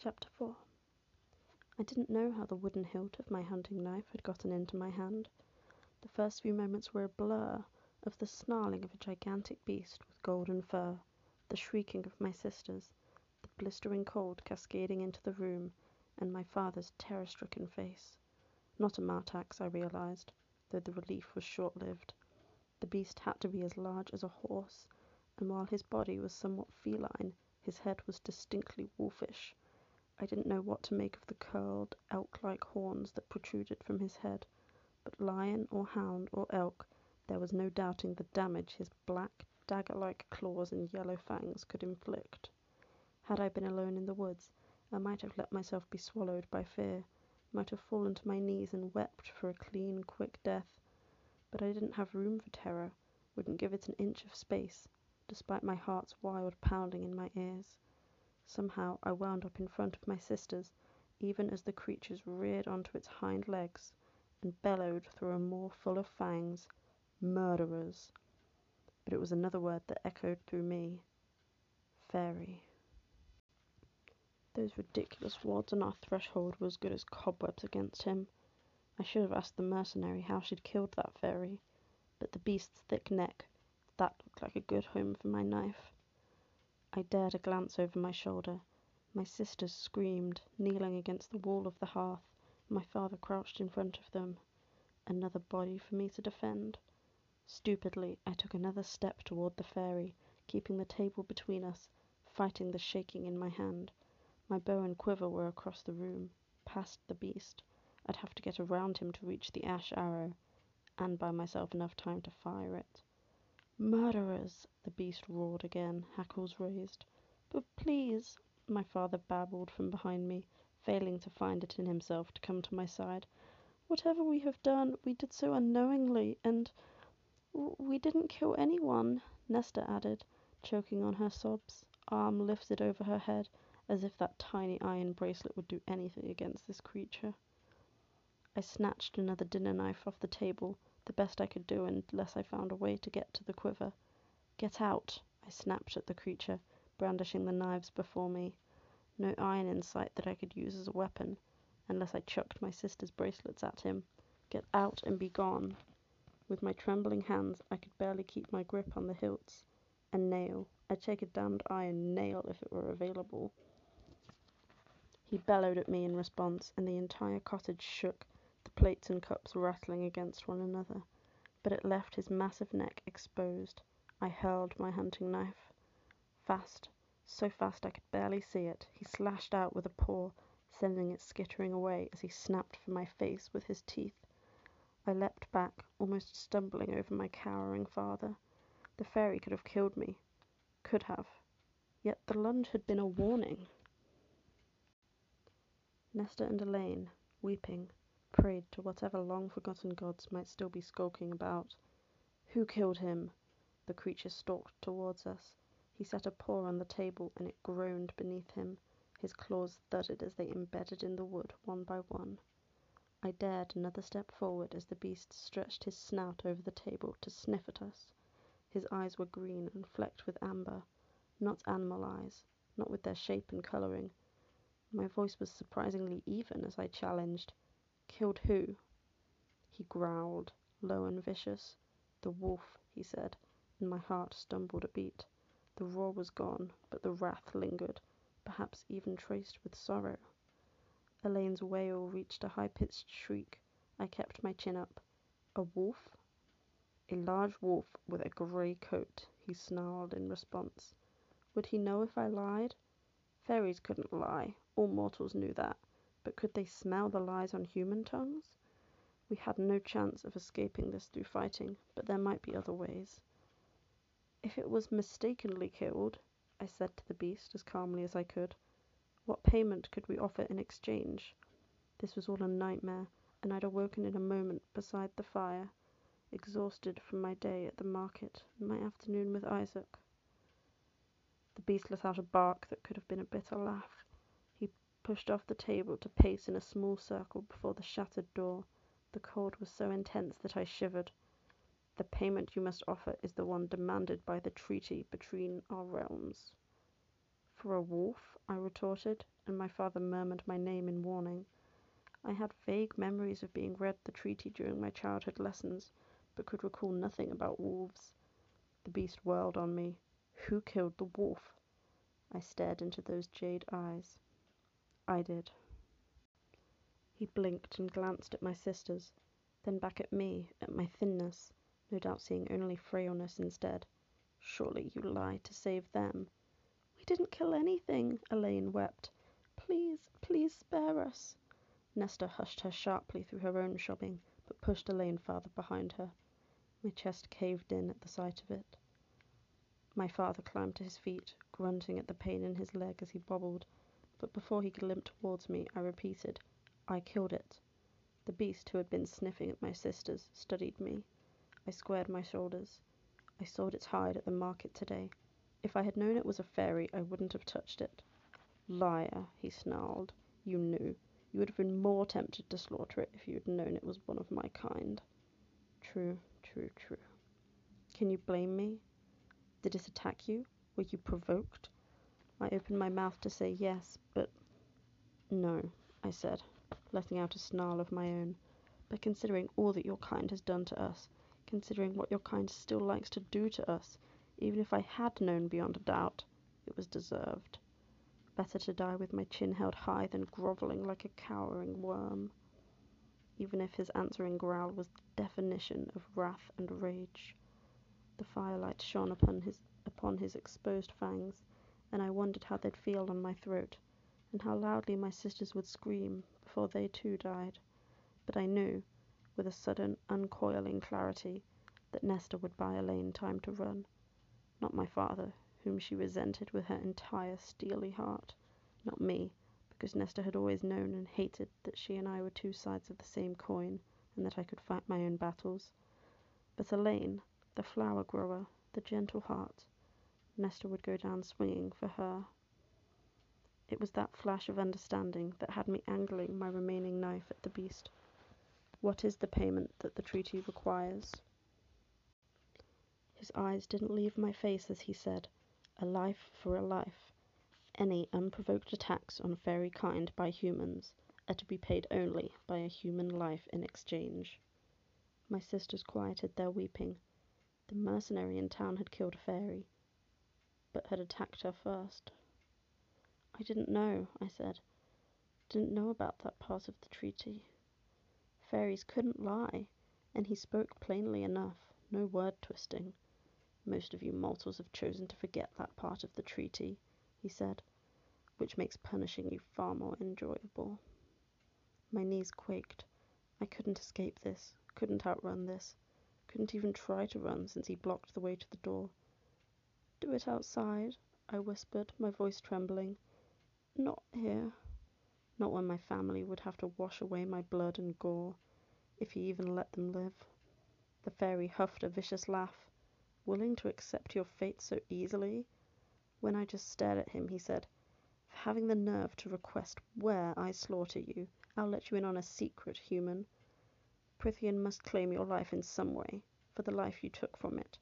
Chapter 4 I didn't know how the wooden hilt of my hunting knife had gotten into my hand. The first few moments were a blur of the snarling of a gigantic beast with golden fur, the shrieking of my sisters, the blistering cold cascading into the room, and my father's terror stricken face. Not a Martax, I realized, though the relief was short lived. The beast had to be as large as a horse, and while his body was somewhat feline, his head was distinctly wolfish. I didn't know what to make of the curled, elk like horns that protruded from his head, but lion or hound or elk, there was no doubting the damage his black, dagger like claws and yellow fangs could inflict. Had I been alone in the woods, I might have let myself be swallowed by fear, might have fallen to my knees and wept for a clean, quick death. But I didn't have room for terror, wouldn't give it an inch of space, despite my heart's wild pounding in my ears. Somehow I wound up in front of my sisters, even as the creature reared onto its hind legs and bellowed through a maw full of fangs, "Murderers!" But it was another word that echoed through me Fairy. Those ridiculous words on our threshold were as good as cobwebs against him. I should have asked the mercenary how she'd killed that fairy, but the beast's thick neck, that looked like a good home for my knife. I dared a glance over my shoulder. My sisters screamed, kneeling against the wall of the hearth. My father crouched in front of them. Another body for me to defend. Stupidly, I took another step toward the fairy, keeping the table between us, fighting the shaking in my hand. My bow and quiver were across the room, past the beast. I'd have to get around him to reach the ash arrow, and buy myself enough time to fire it. "Murderers!" the beast roared again, hackles raised. "But please," my father babbled from behind me, failing to find it in himself to come to my side. "Whatever we have done, we did so unknowingly, and we didn't kill anyone," Nesta added, choking on her sobs, arm lifted over her head, as if that tiny iron bracelet would do anything against this creature. I snatched another dinner knife off the table the best I could do unless I found a way to get to the quiver. Get out! I snapped at the creature, brandishing the knives before me. No iron in sight that I could use as a weapon, unless I chucked my sister's bracelets at him. Get out and be gone! With my trembling hands, I could barely keep my grip on the hilts. A nail. I'd take a damned iron nail if it were available. He bellowed at me in response, and the entire cottage shook the plates and cups rattling against one another, but it left his massive neck exposed. I hurled my hunting knife. Fast, so fast I could barely see it, he slashed out with a paw, sending it skittering away as he snapped for my face with his teeth. I leapt back, almost stumbling over my cowering father. The fairy could have killed me. Could have. Yet the lunge had been a warning. Nesta and Elain, weeping, prayed to whatever long forgotten gods might still be skulking about. Who killed him? The creature stalked towards us. He set a paw on the table, and it groaned beneath him. His claws thudded as they embedded in the wood one by one. I dared another step forward as the beast stretched his snout over the table to sniff at us. His eyes were green and flecked with amber, not animal eyes, not with their shape and coloring. My voice was surprisingly even as I challenged. Killed who? He growled, low and vicious. The wolf, he said, and my heart stumbled a beat. The roar was gone, but the wrath lingered, perhaps even traced with sorrow. Elain's wail reached a high pitched shriek. I kept my chin up. A wolf? A large wolf with a grey coat, he snarled in response. Would he know if I lied? Fairies couldn't lie. All mortals knew that but could they smell the lies on human tongues? We had no chance of escaping this through fighting, but there might be other ways. If it was mistakenly killed, I said to the beast as calmly as I could, what payment could we offer in exchange? This was all a nightmare, and I'd awoken in a moment beside the fire, exhausted from my day at the market and my afternoon with Isaac. The beast let out a bark that could have been a bitter laugh pushed off the table to pace in a small circle before the shattered door. The cold was so intense that I shivered. The payment you must offer is the one demanded by the treaty between our realms. For a wolf? I retorted, and my father murmured my name in warning. I had vague memories of being read the treaty during my childhood lessons, but could recall nothing about wolves. The beast whirled on me. Who killed the wolf? I stared into those jade eyes. I did. He blinked and glanced at my sisters, then back at me, at my thinness, no doubt seeing only frailness instead. Surely you lie to save them. We didn't kill anything, Elain wept. Please, please spare us. Nesta hushed her sharply through her own sobbing, but pushed Elain farther behind her. My chest caved in at the sight of it. My father climbed to his feet, grunting at the pain in his leg as he bobbled, but before he could limp towards me, I repeated, I killed it. The beast, who had been sniffing at my sisters, studied me. I squared my shoulders. I sold its hide at the market today. If I had known it was a fairy, I wouldn't have touched it. Liar, he snarled. You knew. You would have been more tempted to slaughter it if you had known it was one of my kind. True, true, true. Can you blame me? Did it attack you? Were you provoked? I opened my mouth to say yes, but. No, I said, letting out a snarl of my own. But considering all that your kind has done to us, considering what your kind still likes to do to us, even if I had known beyond a doubt, it was deserved. Better to die with my chin held high than grovelling like a cowering worm. Even if his answering growl was the definition of wrath and rage. The firelight shone upon his upon his exposed fangs, and I wondered how they'd feel on my throat, and how loudly my sisters would scream before they too died. But I knew, with a sudden, uncoiling clarity, that Nesta would buy Elain time to run. Not my father, whom she resented with her entire steely heart. Not me, because Nesta had always known and hated that she and I were two sides of the same coin, and that I could fight my own battles. But Elain, the flower grower, the gentle heart, Nesta would go down swinging for her. It was that flash of understanding that had me angling my remaining knife at the beast. What is the payment that the treaty requires? His eyes didn't leave my face as he said, A life for a life. Any unprovoked attacks on fairy kind by humans are to be paid only by a human life in exchange. My sisters quieted their weeping. The mercenary in town had killed a fairy, but had attacked her first. I didn't know, I said. Didn't know about that part of the treaty. Fairies couldn't lie, and he spoke plainly enough, no word twisting. Most of you mortals have chosen to forget that part of the treaty, he said, which makes punishing you far more enjoyable. My knees quaked. I couldn't escape this, couldn't outrun this, couldn't even try to run since he blocked the way to the door. Do it outside, I whispered, my voice trembling. Not here. Not when my family would have to wash away my blood and gore, if he even let them live. The fairy huffed a vicious laugh. Willing to accept your fate so easily? When I just stared at him, he said, For having the nerve to request where I slaughter you, I'll let you in on a secret, human. Prythian must claim your life in some way, for the life you took from it.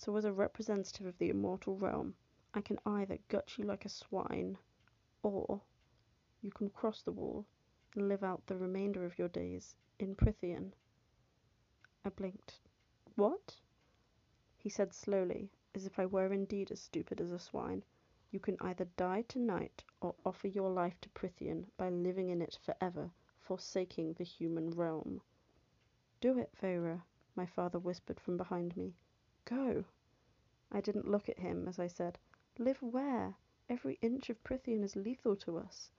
So, as a representative of the immortal realm, I can either gut you like a swine, or you can cross the wall and live out the remainder of your days in Prythian. I blinked. What? He said slowly, as if I were indeed as stupid as a swine. You can either die tonight or offer your life to Prythian by living in it forever, forsaking the human realm. Do it, Feyre, my father whispered from behind me. Go. I didn't look at him as I said, Live where? Every inch of Prythian is lethal to us.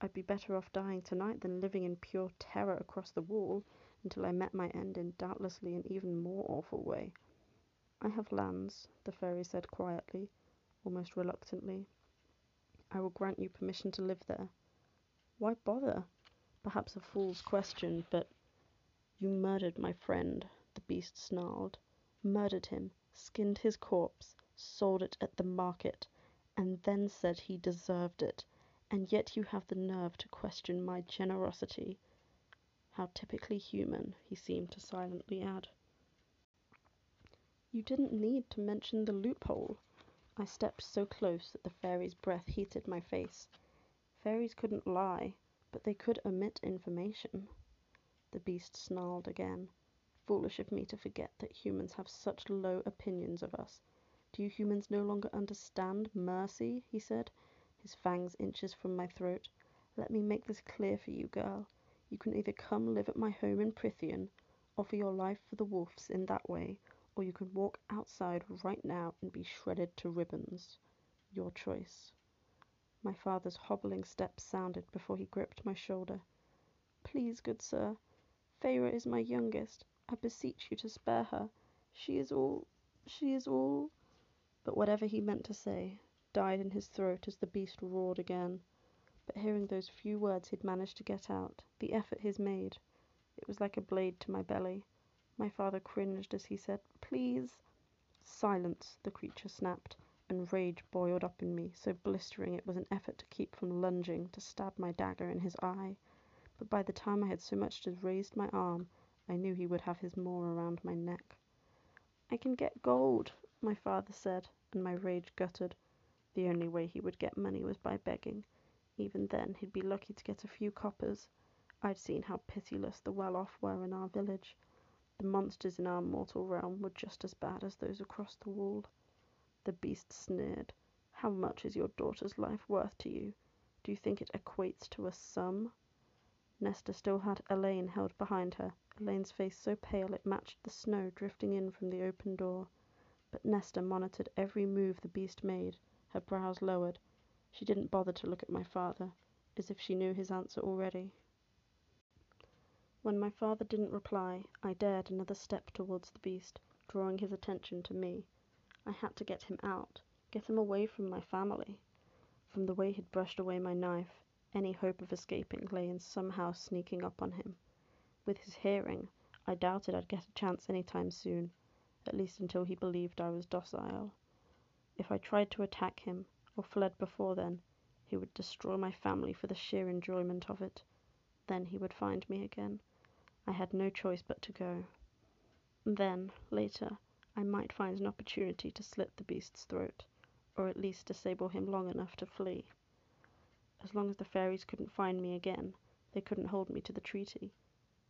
I'd be better off dying tonight than living in pure terror across the wall until I met my end in doubtlessly an even more awful way. I have lands, the fairy said quietly, almost reluctantly. I will grant you permission to live there. Why bother? Perhaps a fool's question, but you murdered my friend, the beast snarled. Murdered him, skinned his corpse, sold it at the market and then said he deserved it, and yet you have the nerve to question my generosity. How typically human, he seemed to silently add. You didn't need to mention the loophole. I stepped so close that the fairy's breath heated my face. Fairies couldn't lie, but they could omit information. The beast snarled again. Foolish of me to forget that humans have such low opinions of us. Do you humans no longer understand mercy? he said, his fangs inches from my throat. Let me make this clear for you, girl. You can either come live at my home in Prythian, offer your life for the wolves in that way, or you can walk outside right now and be shredded to ribbons. Your choice. My father's hobbling steps sounded before he gripped my shoulder. Please, good sir, Feyre is my youngest. I beseech you to spare her. She is all she is all But whatever he meant to say died in his throat as the beast roared again. But hearing those few words he'd managed to get out, the effort he's made, it was like a blade to my belly. My father cringed as he said, Please. Silence, the creature snapped, and rage boiled up in me, so blistering it was an effort to keep from lunging to stab my dagger in his eye. But by the time I had so much as raised my arm, I knew he would have his maw around my neck. I can get gold, my father said, and my rage guttered. The only way he would get money was by begging. Even then, he'd be lucky to get a few coppers. I'd seen how pitiless the well off were in our village. The monsters in our mortal realm were just as bad as those across the wall. The beast sneered. How much is your daughter's life worth to you? Do you think it equates to a sum? Nesta still had Elain held behind her, Elain's face so pale it matched the snow drifting in from the open door. But Nesta monitored every move the beast made, her brows lowered. She didn't bother to look at my father, as if she knew his answer already. When my father didn't reply, I dared another step towards the beast, drawing his attention to me. I had to get him out, get him away from my family. From the way he'd brushed away my knife, any hope of escaping lay in somehow sneaking up on him. With his hearing, I doubted I'd get a chance any time soon, at least until he believed I was docile. If I tried to attack him, or fled before then, he would destroy my family for the sheer enjoyment of it. Then he would find me again. I had no choice but to go. Then, later, I might find an opportunity to slit the beast's throat, or at least disable him long enough to flee. As long as the fairies couldn't find me again, they couldn't hold me to the treaty,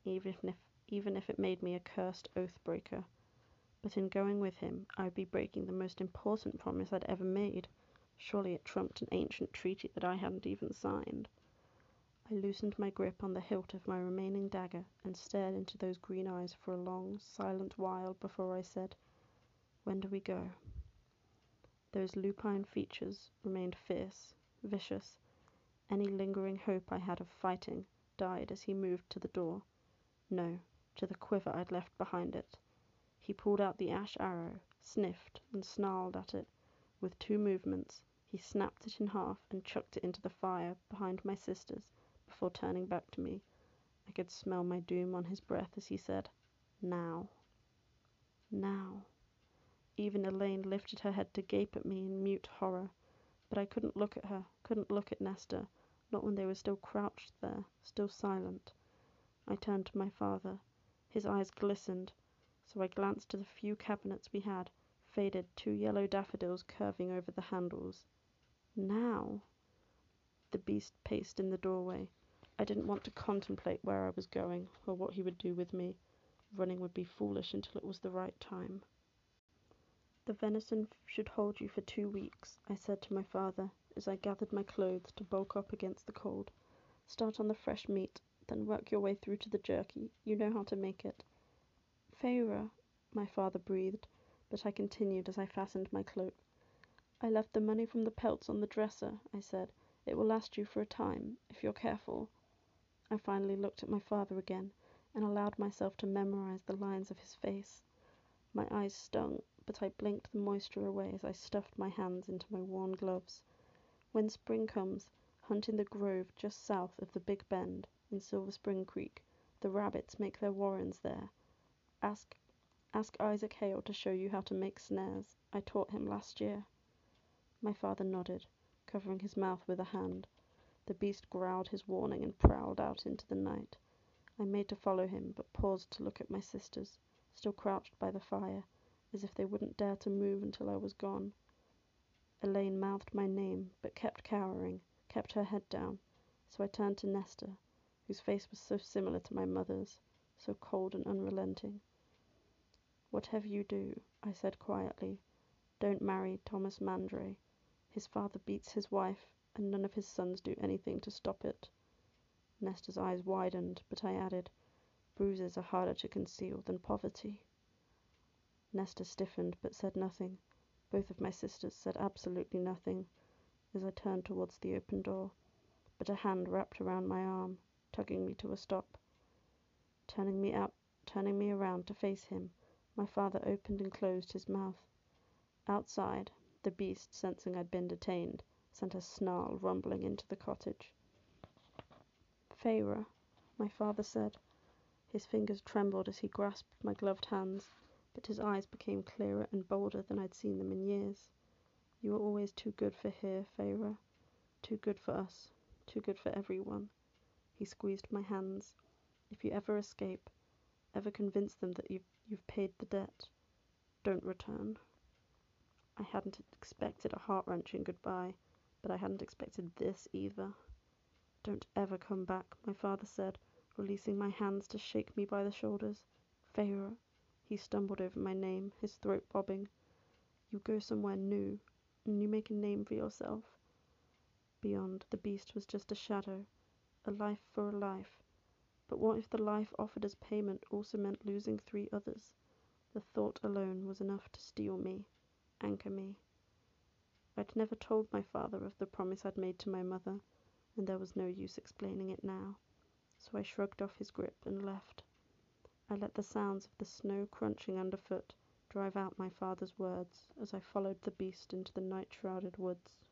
even if even if it made me a cursed oath breaker. But in going with him, I would be breaking the most important promise I'd ever made. Surely it trumped an ancient treaty that I hadn't even signed. I loosened my grip on the hilt of my remaining dagger and stared into those green eyes for a long, silent while before I said, When do we go? Those lupine features remained fierce, vicious. Any lingering hope I had of fighting died as he moved to the door. No, to the quiver I'd left behind it. He pulled out the ash arrow, sniffed, and snarled at it. With two movements, he snapped it in half and chucked it into the fire behind my sisters before turning back to me. I could smell my doom on his breath as he said, Now. Now. Even Elain lifted her head to gape at me in mute horror. But I couldn't look at her, couldn't look at Nesta, not when they were still crouched there, still silent. I turned to my father. His eyes glistened, so I glanced to the few cabinets we had, faded two yellow daffodils curving over the handles. Now! The beast paced in the doorway. I didn't want to contemplate where I was going, or what he would do with me. Running would be foolish until it was the right time. The venison should hold you for two weeks, I said to my father, as I gathered my clothes to bulk up against the cold. Start on the fresh meat, then work your way through to the jerky. You know how to make it. Feyre, my father breathed, but I continued as I fastened my cloak. I left the money from the pelts on the dresser, I said. It will last you for a time, if you're careful. I finally looked at my father again, and allowed myself to memorize the lines of his face. My eyes stung, but I blinked the moisture away as I stuffed my hands into my worn gloves. When spring comes, hunt in the grove just south of the Big Bend, in Silver Spring Creek. The rabbits make their warrens there. Ask ask Isaac Hale to show you how to make snares. I taught him last year. My father nodded, covering his mouth with a hand. The beast growled his warning and prowled out into the night. I made to follow him, but paused to look at my sisters, still crouched by the fire, as if they wouldn't dare to move until I was gone. Elain mouthed my name, but kept cowering, kept her head down, so I turned to Nesta, whose face was so similar to my mother's, so cold and unrelenting. "Whatever you do," I said quietly, "don't marry Tomas Mandray. His father beats his wife, and none of his sons do anything to stop it." Nesta's eyes widened, but I added, "Bruises are harder to conceal than poverty." Nesta stiffened, but said nothing. Both of my sisters said absolutely nothing, as I turned towards the open door, but a hand wrapped around my arm, tugging me to a stop. Turning me out, turning me around to face him, my father opened and closed his mouth. Outside, the beast, sensing I'd been detained, sent a snarl rumbling into the cottage. Feyre, my father said. His fingers trembled as he grasped my gloved hands but his eyes became clearer and bolder than I'd seen them in years. You were always too good for here, Feyre. Too good for us. Too good for everyone. He squeezed my hands. If you ever escape, ever convince them that you've, you've paid the debt, don't return. I hadn't expected a heart wrenching goodbye, but I hadn't expected this either. Don't ever come back, my father said, releasing my hands to shake me by the shoulders. Feyre, he stumbled over my name, his throat bobbing. You go somewhere new, and you make a name for yourself. Beyond, the beast was just a shadow, a life for a life. But what if the life offered as payment also meant losing three others? The thought alone was enough to steel me, anchor me. I'd never told my father of the promise I'd made to my mother, and there was no use explaining it now, so I shrugged off his grip and left. I let the sounds of the snow crunching underfoot drive out my father's words as I followed the beast into the night shrouded woods.